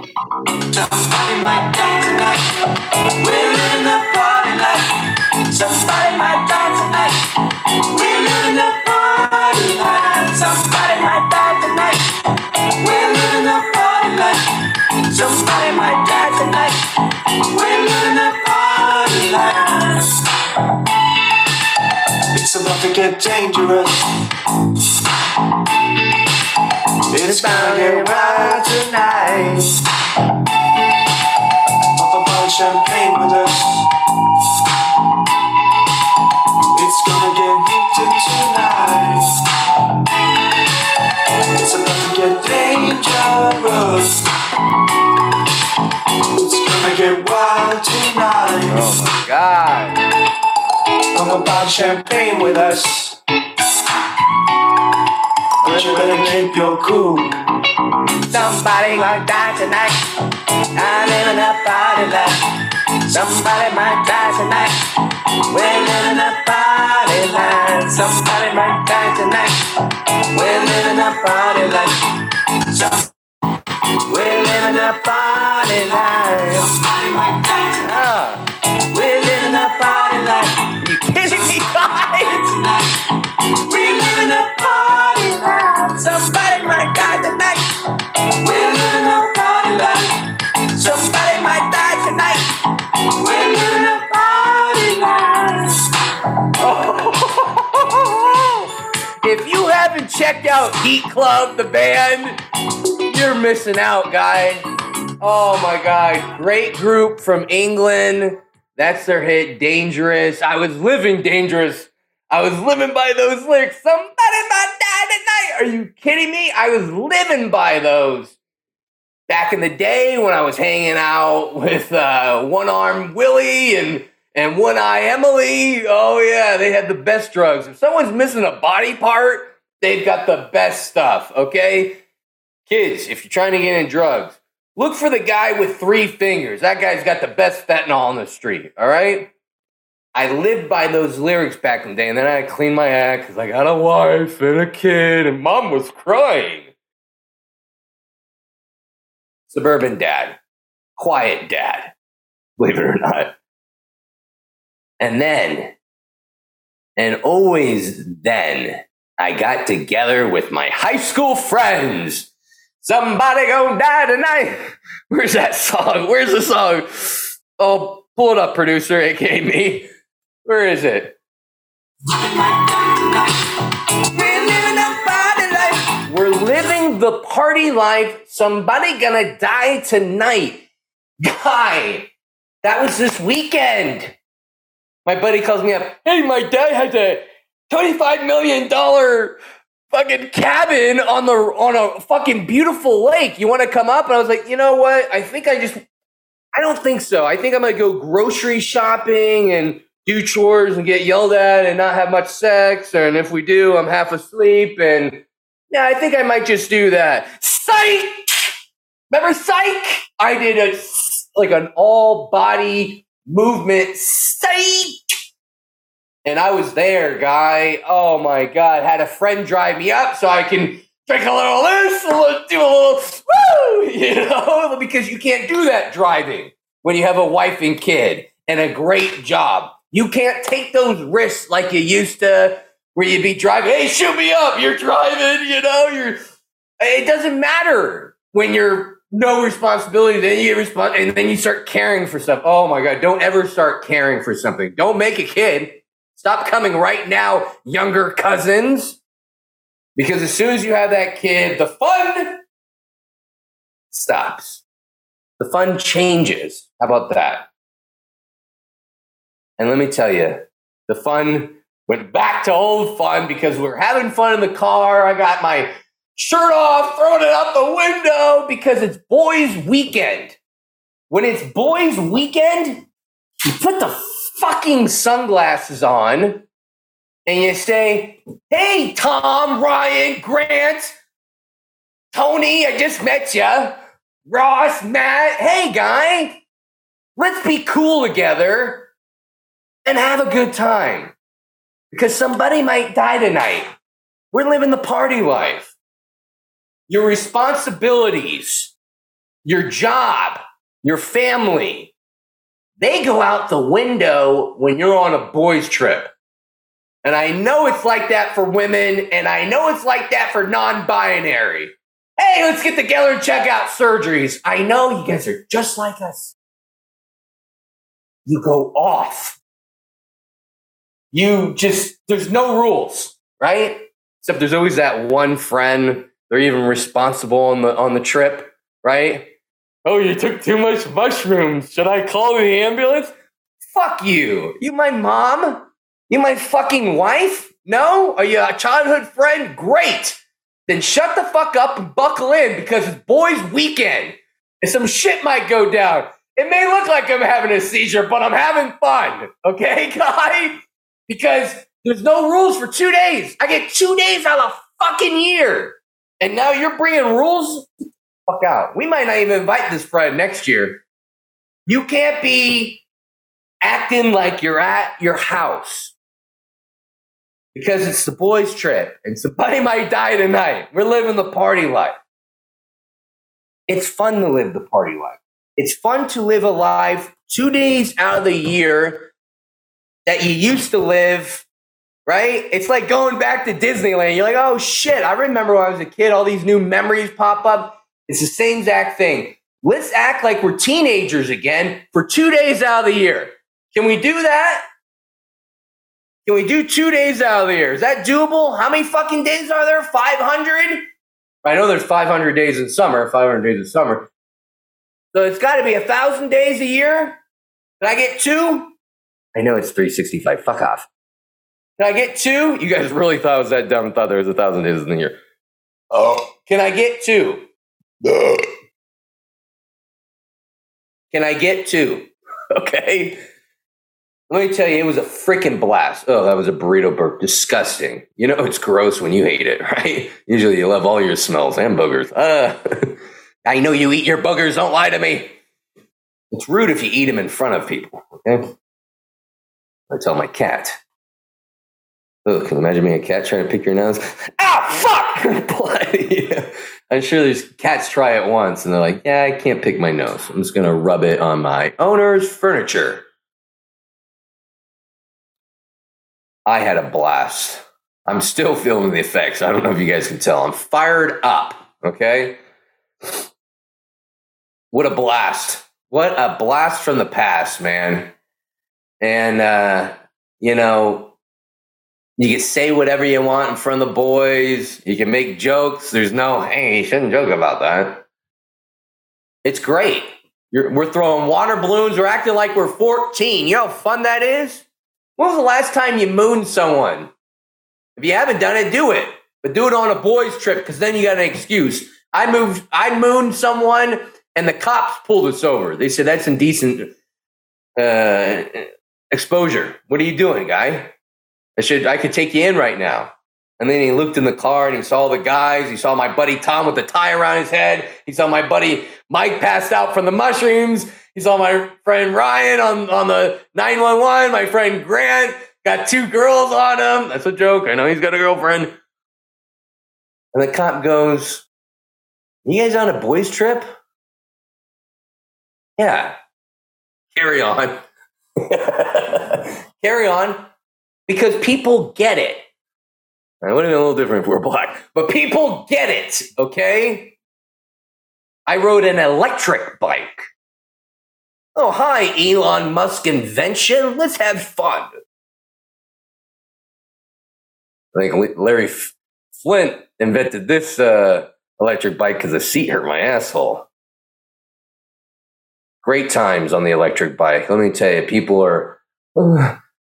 Somebody might die tonight. We're living the party life. Somebody might die tonight. We're living the party life. Somebody might die tonight. We're living the party life. Somebody might die tonight. We're living the party life. It's about to get dangerous. It's gonna get wild tonight. Pop a bottle champagne with us. It's gonna get heated tonight. It's about to get dangerous. It's gonna get wild tonight. Oh my god. Pop a bottle champagne with us. But you better keep your cool. Somebody might die tonight. I live in a party life. Somebody might die tonight. We're living a party life. Somebody might die tonight. We're living a party life. Some- we're living a party life. Somebody might die tonight. Ah, checked out Heat Club, the band, you're missing out, guys. Oh my God. Great group from England. That's their hit, Dangerous. I was living dangerous. I was living by those lyrics. Somebody might die tonight. Are you kidding me? I was living by those. Back in the day when I was hanging out with uh, one arm Willie and and one eye Emily. Oh yeah, they had the best drugs. If someone's missing a body part, they've got the best stuff. Okay, kids, if you're trying to get in drugs, look for the guy with three fingers. That guy's got the best fentanyl on the street. All right. I lived by those lyrics back in the day, and then I cleaned my act because I got a wife and a kid, and mom was crying. Suburban dad, quiet dad, believe it or not. And then, and always then, I got together with my high school friends. Somebody gonna die tonight. Where's that song? Where's the song? Oh, pull it up, producer, aka me. Where is it? We're living a party life. We're living the party life. Somebody gonna die tonight. Guy, that was this weekend. My buddy calls me up. Hey, my dad has a $25 million fucking cabin on the on a fucking beautiful lake. You want to come up? And I was like, you know what? I think I just I don't think so. I think I'm gonna go grocery shopping and do chores and get yelled at and not have much sex. And if we do, I'm half asleep. And yeah, I think I might just do that. Psych! Remember Psych? I did a like an all body movement. Psych! And I was there, guy. Oh my god! Had a friend drive me up so I can drink a little this, a little, do a little woo, you know, because you can't do that driving when you have a wife and kid and a great job. You can't take those risks like you used to, where you'd be driving. Hey, shoot me up! You're driving, you know. You're. It doesn't matter when you're no responsibility. Then you get respons- and then you start caring for stuff. Oh my god! Don't ever start caring for something. Don't make a kid. Stop coming right now, younger cousins. Because as soon as you have that kid, the fun stops. The fun changes. How about that? And let me tell you, the fun went back to old fun because we were having fun in the car. I got my shirt off, throwing it out the window because it's boys' weekend. When it's boys' weekend, you put the fucking sunglasses on and you say, Hey, Tom, Ryan, Grant, Tony, I just met you. Ross, Matt, hey, guy, let's be cool together and have a good time because somebody might die tonight. We're living the party life. Your responsibilities your job, your family, they go out the window when you're on a boys' trip. And I know it's like that for women, and I know it's like that for non binary. Hey, let's get together and check out surgeries. I know you guys are just like us. You go off. You just, there's no rules, right? Except there's always that one friend, they're even responsible on the, on the trip, right? Oh, you took too much mushrooms. Should I call the ambulance? Fuck you. You my mom? You my fucking wife? No? Are you a childhood friend? Great. Then shut the fuck up and buckle in because it's boys' weekend and some shit might go down. It may look like I'm having a seizure, but I'm having fun. Okay, guy? Because there's no rules for two days. I get two days out of a fucking year. And now you're bringing rules? Fuck out. We might not even invite this friend next year. You can't be acting like you're at your house because it's the boys' trip and somebody might die tonight. We're living the party life. It's fun to live the party life. It's fun to live a life two days out of the year that you used to live, right? It's like going back to Disneyland. You're like, oh shit, I remember when I was a kid, all these new memories pop up. It's the same exact thing. Let's act like we're teenagers again for two days out of the year. Can we do that? Can we do two days out of the year? Is that doable? How many fucking days are there? 500? I know there's 500 days in summer, 500 days in summer. So it's got to be a thousand days a year. Can I get two? I know it's 365. Fuck off. Can I get two? You guys really thought I was that dumb and thought there was a thousand days in the year. Oh, can I get two? Can I get two? Okay. Let me tell you, it was a freaking blast. Oh, that was a burrito burp. Disgusting. You know, it's gross when you hate it, right? Usually you love all your smells and boogers. Uh, I know you eat your boogers. Don't lie to me. It's rude if you eat them in front of people. Okay. I tell my cat. Oh, can you imagine being a cat trying to pick your nose? Ah, fuck! Yeah. I'm sure these cats try it once and they're like, yeah, I can't pick my nose. I'm just going to rub it on my owner's furniture. I had a blast. I'm still feeling the effects. I don't know if you guys can tell. I'm fired up. Okay. What a blast. What a blast from the past, man. And, uh, you know, you can say whatever you want in front of the boys. You can make jokes. There's no, hey, you shouldn't joke about that. It's great. You're, we're throwing water balloons. We're acting like we're 14. You know how fun that is? When was the last time you mooned someone? If you haven't done it, do it. But do it on a boys' trip because then you got an excuse. I moved, I mooned someone and the cops pulled us over. They said that's indecent uh, exposure. What are you doing, guy? I should, I could take you in right now. And then he looked in the car and he saw the guys. He saw my buddy Tom with the tie around his head. He saw my buddy Mike passed out from the mushrooms. He saw my friend Ryan on, on the 911. My friend Grant got two girls on him. That's a joke. I know he's got a girlfriend. And the cop goes, You guys on a boys' trip? Yeah. Carry on. Carry on. Because people get it. It would have been a little different if we were black, but people get it, okay? I rode an electric bike. Oh, hi, Elon Musk invention. Let's have fun. I think Larry F- Flynt invented this uh, electric bike because the seat hurt my asshole. Great times on the electric bike. Let me tell you, people are uh,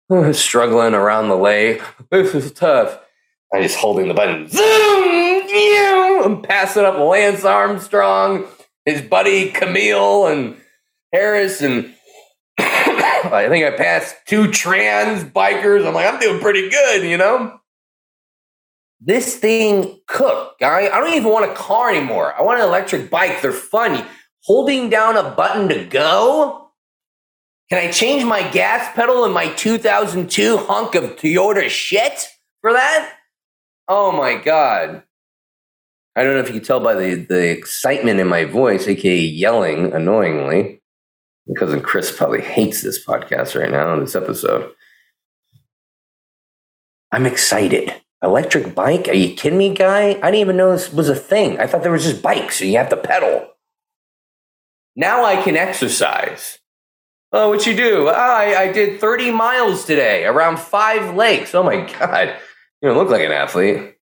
struggling around the lake. This is tough. I'm just holding the button. Zoom! I'm passing up Lance Armstrong, his buddy Camille, and Harris, and I think I passed two trans bikers. I'm like, I'm doing pretty good, you know? This thing cooked, guy. I don't even want a car anymore. I want an electric bike. They're fun. Holding down a button to go. Can I change my gas pedal in my 2002 hunk of Toyota shit for that? Oh my God. I don't know if you can tell by the, the excitement in my voice, aka yelling annoyingly. Cousin Chris probably hates this podcast right now, this episode. I'm excited. Electric bike? Are you kidding me, guy? I didn't even know this was a thing. I thought there was just bikes and you have to pedal. Now I can exercise. Oh, what you do? Oh, I, I did 30 miles today around five lakes. Oh my God. You don't look like an athlete.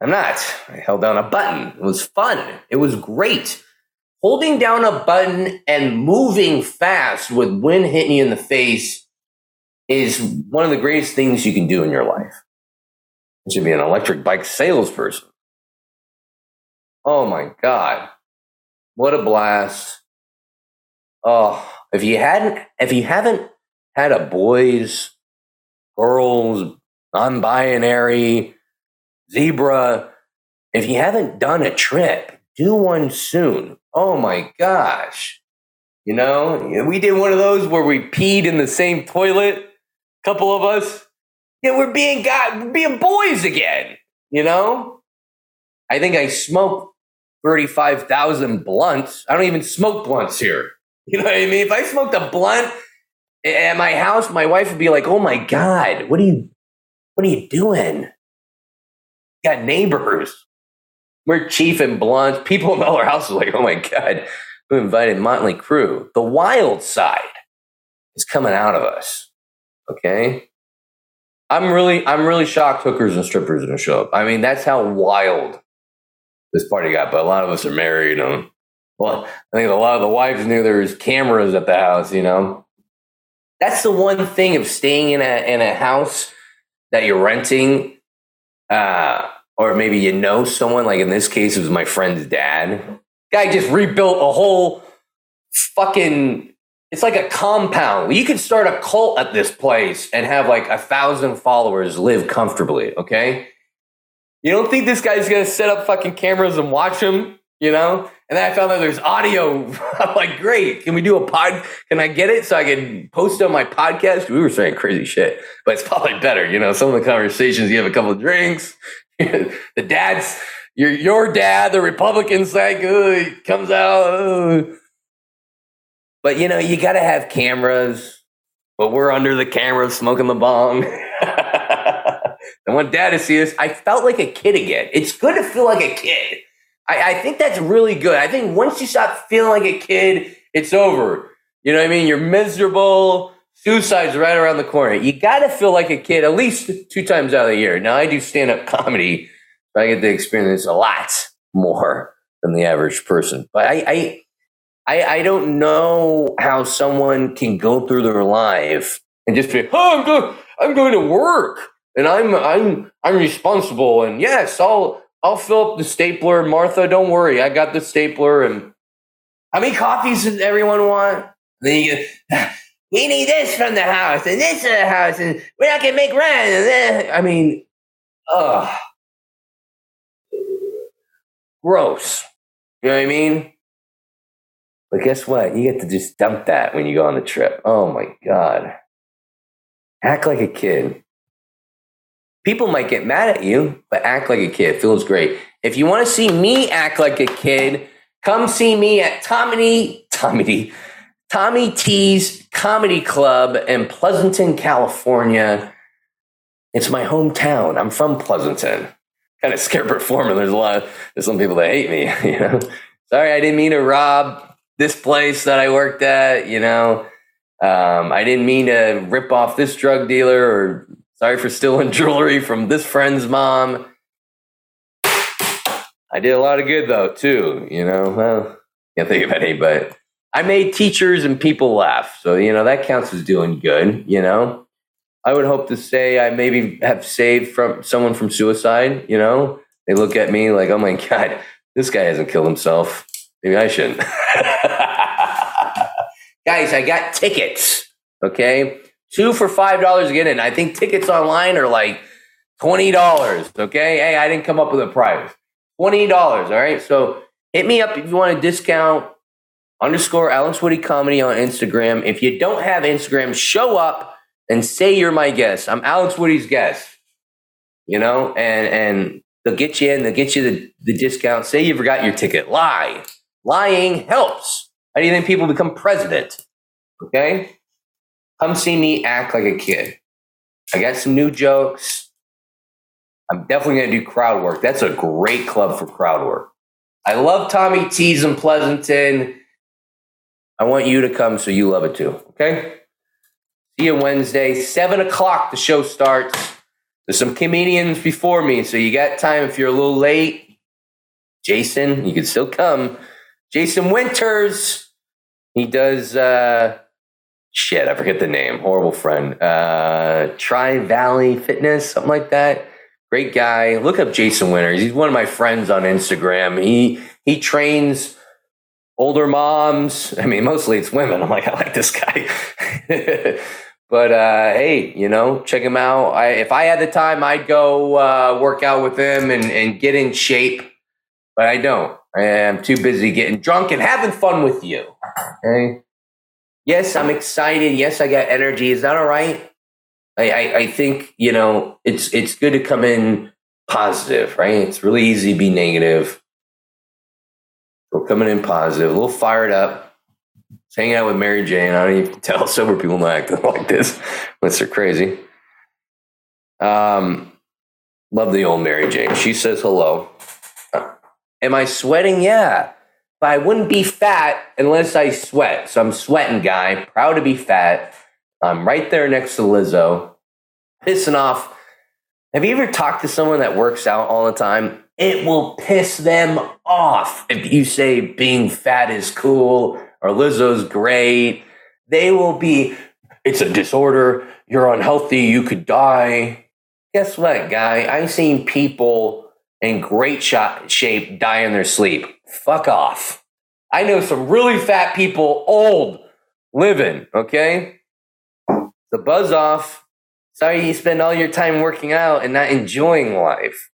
I'm not. I held down a button. It was fun. It was great. Holding down a button and moving fast with wind hitting you in the face is one of the greatest things you can do in your life. You should be an electric bike salesperson. Oh my God. What a blast. Oh, if you hadn't, if you haven't had a boys, girls, non-binary, zebra, if you haven't done a trip, do one soon. Oh my gosh. You know, we did one of those where we peed in the same toilet, a couple of us. Yeah, we're being we're being boys again, you know? I think I smoked 35,000 blunts. I don't even smoke blunts here. You know what I mean? If I smoked a blunt at my house, my wife would be like, "Oh my god, what are you, what are you doing?" You got neighbors. We're chief and blunts. People in our house are like, "Oh my god, who invited Motley Crue?" The wild side is coming out of us. Okay, I'm really, I'm really shocked. Hookers and strippers didn't show up. I mean, that's how wild this party got. But a lot of us are married. And well, I think a lot of the wives knew there was cameras at the house, you know. That's the one thing of staying in a in a house that you're renting, uh, or maybe you know someone. Like in this case, it was my friend's dad. Guy just rebuilt a whole fucking. It's like a compound. You could start a cult at this place and have like a thousand followers live comfortably. Okay, you don't think this guy's gonna set up fucking cameras and watch him? You know, and then I found out there's audio. I'm like, great. Can we do a pod? Can I get it so I can post on my podcast? We were saying crazy shit, but it's probably better. You know, some of the conversations, you have a couple of drinks. the dad's, your, your dad, the Republican side, uh, comes out. Uh. But, you know, you got to have cameras. But we're under the camera smoking the bong. I want dad to see us. I felt like a kid again. It's good to feel like a kid. I, I think that's really good. I think once you stop feeling like a kid, it's over. You know what I mean? You're miserable. Suicide's right around the corner. You got to feel like a kid at least two times out of the year. Now, I do stand up comedy. So I get to experience a lot more than the average person. But I, I, I, I don't know how someone can go through their life and just be, oh, I'm I'm going to work and I'm, I'm, I'm responsible. And yes, I'll, I'll fill up the stapler. Martha, don't worry. I got the stapler. And how many coffees does everyone want? then you get, we need this from the house and this from the house and we're not going to make rent. I mean, ugh. Gross. You know what I mean? But guess what? You get to just dump that when you go on the trip. Oh my God. Act like a kid. People might get mad at you, but act like a kid. Feels great. If you want to see me act like a kid, come see me at Tommy Tommy Tommy T's Comedy Club in Pleasanton, California. It's my hometown. I'm from Pleasanton. Kind of scared performing. There's a lot. Of, there's some people that hate me. You know. Sorry, I didn't mean to rob this place that I worked at. You know. Um, I didn't mean to rip off this drug dealer or Sorry for stealing jewelry from this friend's mom. I did a lot of good though, too. You know, well, can't think of any, but I made teachers and people laugh. So, you know, that counts as doing good, you know. I would hope to say I maybe have saved from someone from suicide, you know. They look at me like, oh my God, this guy hasn't killed himself. Maybe I shouldn't. Guys, I got tickets. Okay. Two for five dollars get in. I think tickets online are like twenty dollars. Okay, hey, I didn't come up with a price. Twenty dollars. All right. So hit me up if you want a discount. Underscore Alex Woody Comedy on Instagram. If you don't have Instagram, show up and say you're my guest. I'm Alex Woody's guest. You know, and and They'll get you in, they'll get you the, the discount. Say you forgot your ticket. Lie. Lying helps. How do you think people become president? Okay? Come see me act like a kid. I got some new jokes. I'm definitely going to do crowd work. That's a great club for crowd work. I love Tommy T's in Pleasanton. I want you to come so you love it too. Okay? See you Wednesday, 7 o'clock. The show starts. There's some comedians before me, so you got time if you're a little late. Jason, you can still come. Jason Winters, he does uh shit, I forget the name. Horrible friend. Uh Tri Valley Fitness, something like that. Great guy. Look up Jason Winters. He's one of my friends on Instagram. He he trains older moms. I mean, mostly it's women. I'm like, I like this guy. but uh, hey, you know, check him out. I, if I had the time, I'd go uh, work out with him and, and get in shape. But I don't. I am too busy getting drunk and having fun with you. Okay. Yes, I'm excited. Yes, I got energy. Is that all right? I, I, I think you know it's it's good to come in positive, right? It's really easy to be negative. We're coming in positive, a little fired up. hanging out with Mary Jane. I don't even tell sober people not acting like this unless they're crazy. Um, love the old Mary Jane. She says hello. Am I sweating? Yeah. But I wouldn't be fat unless I sweat. So I'm sweating, guy. Proud to be fat. I'm right there next to Lizzo, pissing off. Have you ever talked to someone that works out all the time? It will piss them off if you say being fat is cool or Lizzo's great. They will be, it's a disorder. You're unhealthy. You could die. Guess what, guy? I've seen people in great shot, shape die in their sleep. Fuck off. I know some really fat people, old, living, okay? the buzz off. Sorry you spend all your time working out and not enjoying life.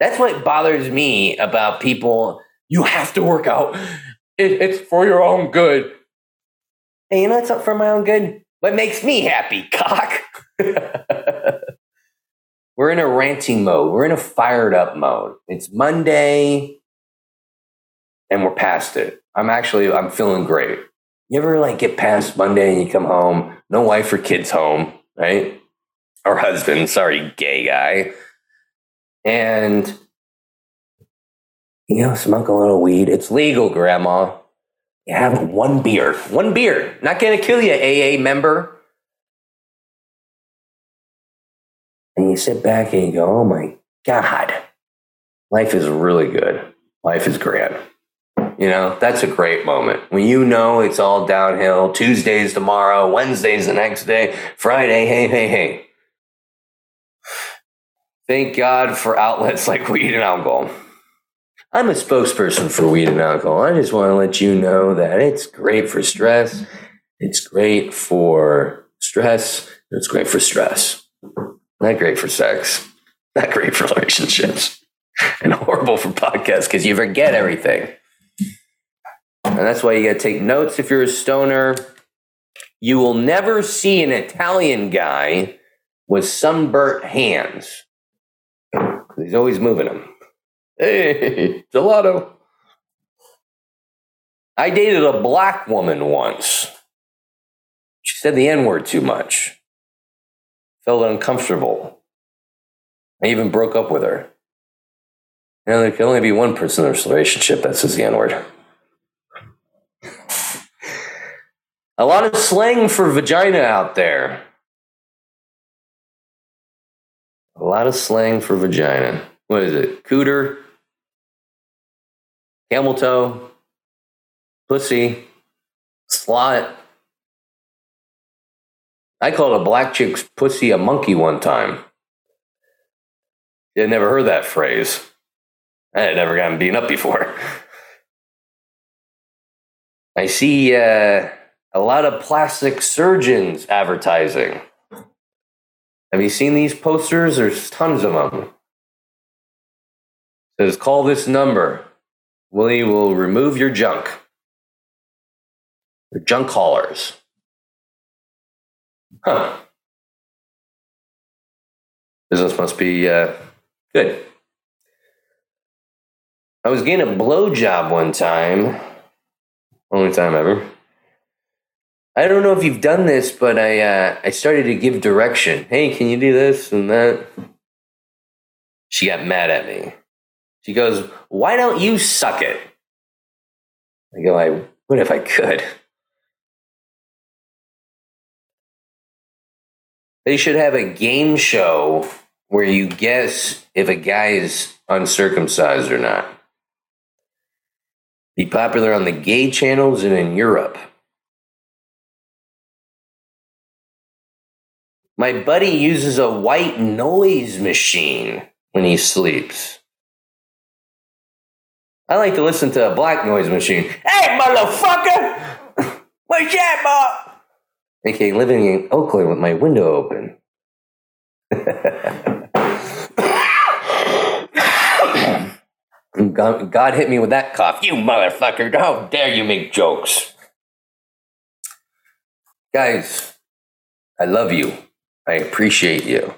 That's what bothers me about people. You have to work out. It, it's for your own good. Hey, you know it's not for my own good? What makes me happy, cock? We're in a ranting mode. We're in a fired up mode. It's Monday and we're past it. I'm actually I'm feeling great. You ever like get past Monday and you come home, no wife or kids home, right? Or husband, sorry, gay guy. And you know, smoke a little weed. It's legal, grandma. You have one beer. One beer. Not gonna kill you, AA member. And you sit back and you go, oh my God, life is really good. Life is grand. You know, that's a great moment. When you know it's all downhill, Tuesday's tomorrow, Wednesday's the next day, Friday, hey, hey, hey. Thank God for outlets like weed and alcohol. I'm a spokesperson for weed and alcohol. I just want to let you know that it's great for stress. It's great for stress. It's great for stress. Not great for sex. Not great for relationships. And horrible for podcasts because you forget everything. And that's why you got to take notes if you're a stoner. You will never see an Italian guy with sunburnt hands. He's always moving them. Hey, gelato. I dated a black woman once. She said the N word too much. Felt uncomfortable. I even broke up with her. You know, there can only be one person in this relationship that says the N word. A lot of slang for vagina out there. A lot of slang for vagina. What is it? Cooter, camel toe, pussy, slot. I called a black chick's pussy a monkey one time. I'd never heard that phrase. I had never gotten beaten up before. I see uh, a lot of plastic surgeons advertising. Have you seen these posters? There's tons of them. It says, call this number. Willie will remove your junk. Your junk haulers. Huh. Business must be uh, good. I was getting a blowjob one time. Only time ever. I don't know if you've done this, but I uh, I started to give direction. Hey, can you do this and that? She got mad at me. She goes, "Why don't you suck it?" I go, "I would if I could." They should have a game show where you guess if a guy is uncircumcised or not. Be popular on the gay channels and in Europe. My buddy uses a white noise machine when he sleeps. I like to listen to a black noise machine. Hey, motherfucker! Where's that, Bob? Okay, living in Oakland with my window open. God, hit me with that cough. You motherfucker. How dare you make jokes? Guys, I love you. I appreciate you.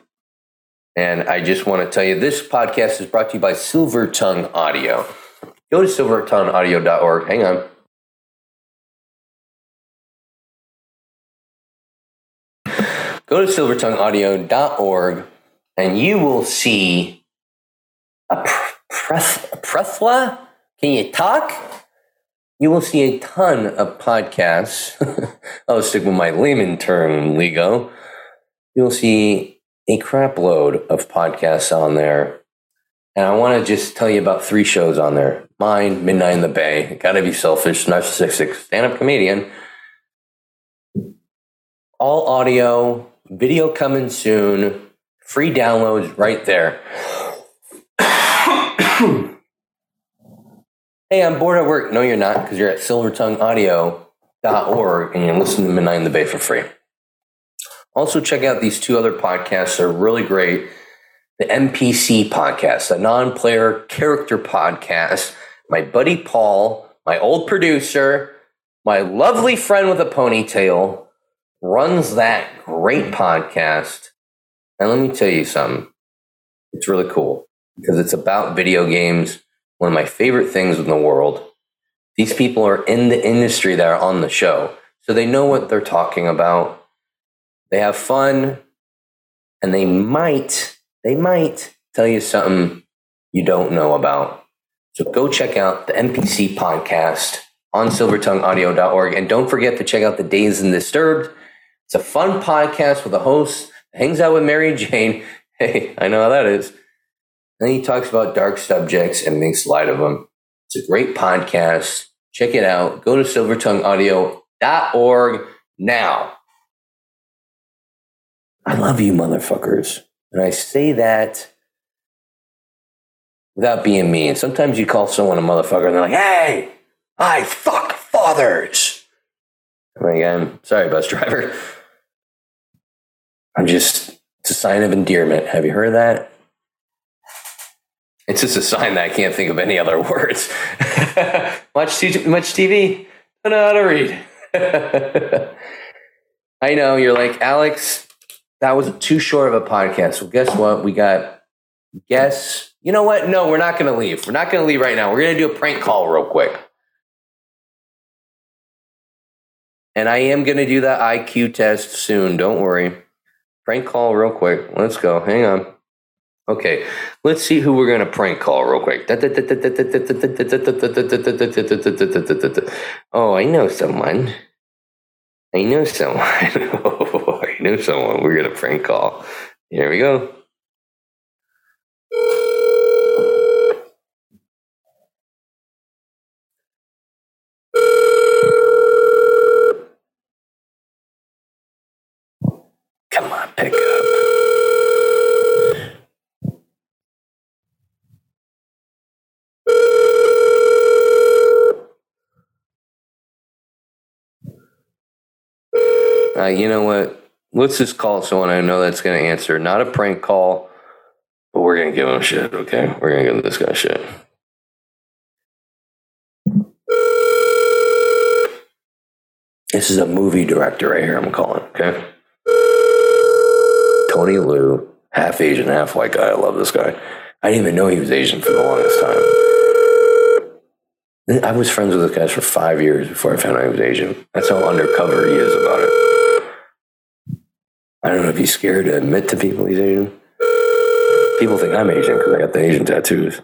And I just want to tell you this podcast is brought to you by Silver Tongue Audio. Go to silvertongueaudio.org. Hang on. Go to silvertongueaudio.org and you will see a Prethla. Can you talk? You will see a ton of podcasts. I'll stick with my layman term, Lego. You'll see a crap load of podcasts on there. And I want to just tell you about three shows on there. Mine, Midnight in the Bay, Gotta Be Selfish, Narcissistic, Stand Up Comedian. All audio, video coming soon, free downloads right there. Hey, I'm bored at work. No, you're not, because you're at silvertongueaudio.org and you're listening to Midnight in the Bay for free. Also, check out these two other podcasts. They're really great. The NPC podcast, the non player character podcast. My buddy Paul, my old producer, my lovely friend with a ponytail, runs that great podcast. And let me tell you something. It's really cool because it's about video games, one of my favorite things in the world. These people are in the industry that are on the show, so they know what they're talking about. They have fun, and they might, they might tell you something you don't know about. So go check out the NPC podcast on silvertongueaudio.org. And don't forget to check out the Dazed and Disturbed. It's a fun podcast with a host hangs out with Mary Jane. Hey, I know how that is. Then he talks about dark subjects and makes light of them. It's a great podcast. Check it out. Go to silvertongueaudio.org now. I love you, motherfuckers. And I say that without being mean. Sometimes you call someone a motherfucker and they're like, hey, I fuck fathers. I'm like, I'm sorry, bus driver. I'm just, it's a sign of endearment. Have you heard that? It's just a sign that I can't think of any other words. much, too, much TV, don't know how to read. I know you're like Alex. That was too short of a podcast. Well, guess what? We got guess. You know what? No, we're not going to leave. We're not going to leave right now. We're going to do a prank call real quick. And I am going to do that IQ test soon. Don't worry. Prank call real quick. Let's go. Hang on. Okay, let's see who we're going to prank call real quick. Oh, I know someone. I know someone. Oh, I know someone. We're going to prank call. Here we go. Come on, pick up. Uh, you know what? Let's just call someone I know that's going to answer. Not a prank call, but we're going to give him shit, okay? We're going to give this guy shit. This is a movie director right here, I'm calling, okay? Tony Liu, half Asian, half white guy. I love this guy. I didn't even know he was Asian for the longest time. I was friends with this guy for five years before I found out he was Asian. That's how undercover he is about it. I don't know if he's scared to admit to people he's Asian. People think I'm Asian because I got the Asian tattoos.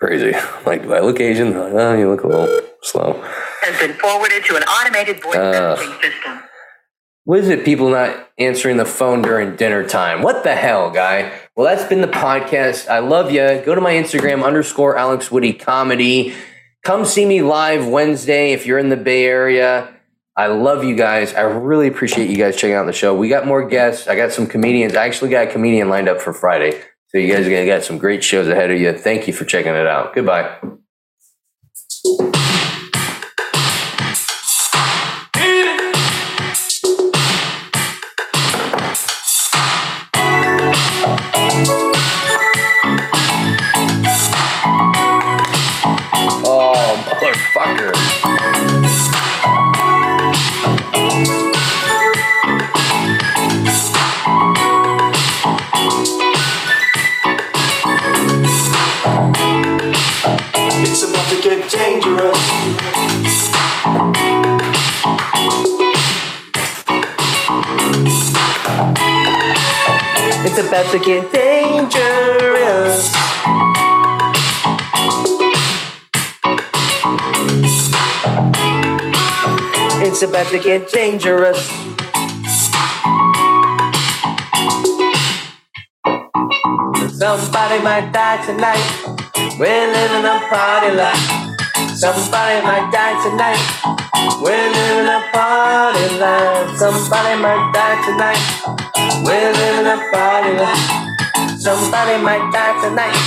Crazy. Like, do I look Asian? They're like, oh, you look a little slow. has been forwarded to an automated voice Uh. messaging system. What is it, people not answering the phone during dinner time? What the hell, guy? Well, that's been the podcast. I love you. Go to my Instagram, underscore Alex Woody Comedy. Come see me live Wednesday if you're in the Bay Area. I love you guys. I really appreciate you guys checking out the show. We got more guests. I got some comedians. I actually got a comedian lined up for Friday. So you guys are to get some great shows ahead of you. Thank you for checking it out. Goodbye. It's about to get dangerous. It's about to get dangerous. Somebody might die tonight. We're living a party life. Somebody might die tonight. We're living a party life. Somebody might die tonight. We're living a party life. Somebody might die tonight.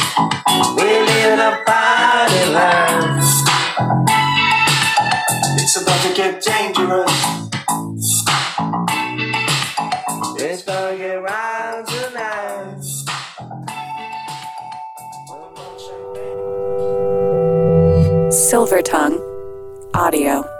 We're living a party life. It's about to get dangerous. It's gonna get round tonight. Silver Tongue Audio.